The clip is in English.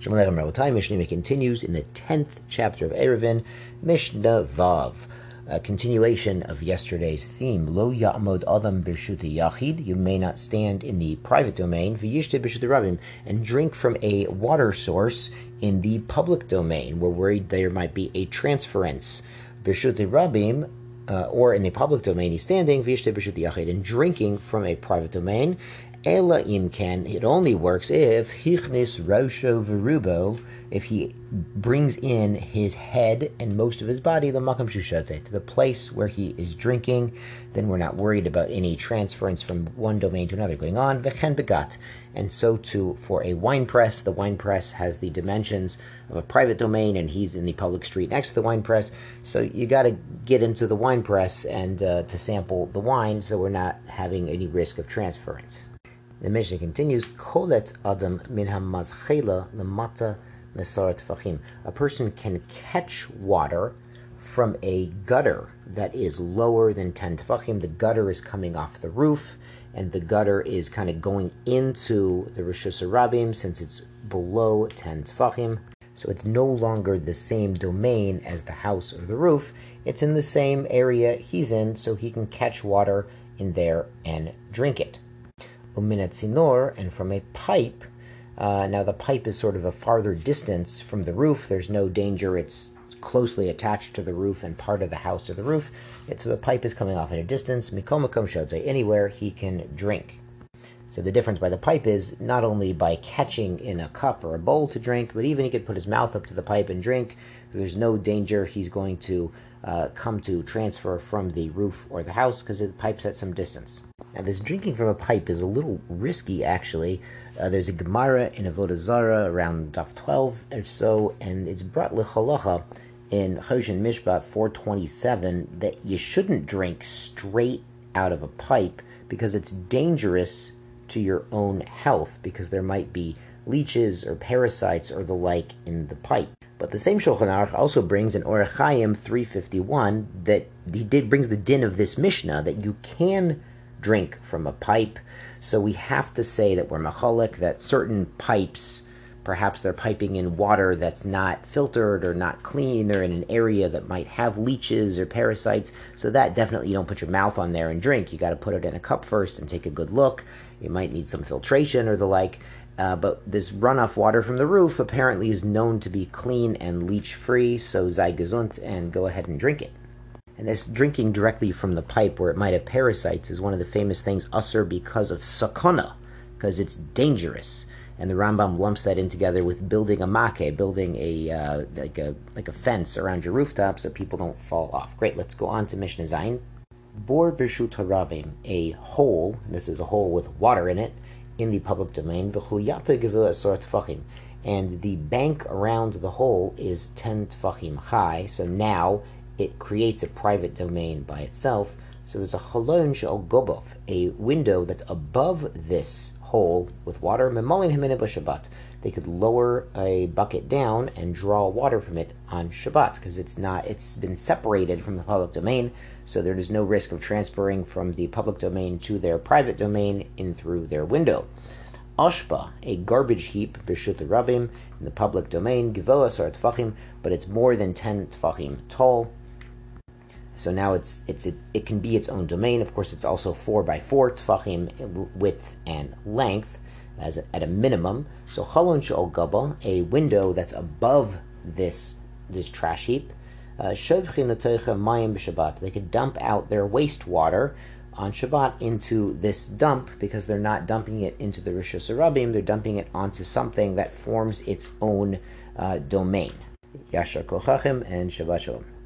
Shalom Mishnah continues in the 10th chapter of Eruvin, Mishnah Vav. A continuation of yesterday's theme, Lo Ya'mod Adam Birshuti Yachid, you may not stand in the private domain, V'yishte Birshuti Rabim, and drink from a water source in the public domain. We're worried there might be a transference. Birshuti Rabim, uh, or in the public domain, he's standing, V'yishte Birshuti Yachid, and drinking from a private domain, Ela imken, it only works if hichnis rosho verubo, if he brings in his head and most of his body, the makam shushote, to the place where he is drinking, then we're not worried about any transference from one domain to another going on. Vechen begat, and so too for a wine press. The wine press has the dimensions of a private domain, and he's in the public street next to the wine press. So you got to get into the wine press and uh, to sample the wine, so we're not having any risk of transference. The Mishnah continues, Kolet Adam min hamazchela lemata mesarat fachim. A person can catch water from a gutter that is lower than 10 tefachim. The gutter is coming off the roof, and the gutter is kind of going into the Rishus Rabim since it's below 10 tefachim. So it's no longer the same domain as the house or the roof. It's in the same area he's in, so he can catch water in there and drink it uminetzinor, and from a pipe. Uh, now the pipe is sort of a farther distance from the roof. There's no danger. It's closely attached to the roof and part of the house or the roof. so the pipe is coming off at a distance. Mikomakom shodze, anywhere he can drink. So the difference by the pipe is not only by catching in a cup or a bowl to drink, but even he could put his mouth up to the pipe and drink. There's no danger he's going to uh, come to transfer from the roof or the house because the pipe's at some distance. Now, this drinking from a pipe is a little risky, actually. Uh, there's a Gemara in Avodah Zara around Daf 12 or so, and it's brought lechalacha in Choshen Mishpat 427 that you shouldn't drink straight out of a pipe because it's dangerous to your own health because there might be leeches or parasites or the like in the pipe. But the same Shulchan Aruch also brings in Orach Chaim 351 that he did brings the din of this Mishnah that you can drink from a pipe. So we have to say that we're machalik, that certain pipes, perhaps they're piping in water that's not filtered or not clean or in an area that might have leeches or parasites. So that definitely you don't put your mouth on there and drink. You got to put it in a cup first and take a good look. You might need some filtration or the like. Uh, but this runoff water from the roof apparently is known to be clean and leech free, so sei gesund and go ahead and drink it. And this drinking directly from the pipe where it might have parasites is one of the famous things usher because of sakana, because it's dangerous. And the Rambam lumps that in together with building a ma'akeh, building a uh, like a like a fence around your rooftop so people don't fall off. Great, let's go on to Mishnah Zayin. Bor Birshut Harabim, a hole, this is a hole with water in it, in the public domain, and the bank around the hole is 10 tfachim high, so now it creates a private domain by itself. So there's a chalon shel gobov, a window that's above this hole with water. Memolin himene Shabbat. They could lower a bucket down and draw water from it on Shabbat because it's not. It's been separated from the public domain, so there is no risk of transferring from the public domain to their private domain in through their window. Ashba, a garbage heap, b'shut rabim, in the public domain, givoa sar tfachim, but it's more than 10 tfachim tall. So now it's it's it, it can be its own domain. Of course, it's also four by four tfachim width and length as a, at a minimum. So chalon shol gaba, a window that's above this this trash heap. Uh, mayim. They could dump out their wastewater on Shabbat into this dump because they're not dumping it into the Rabim. They're dumping it onto something that forms its own uh, domain. Yashar kochachim and Shabbat shalom.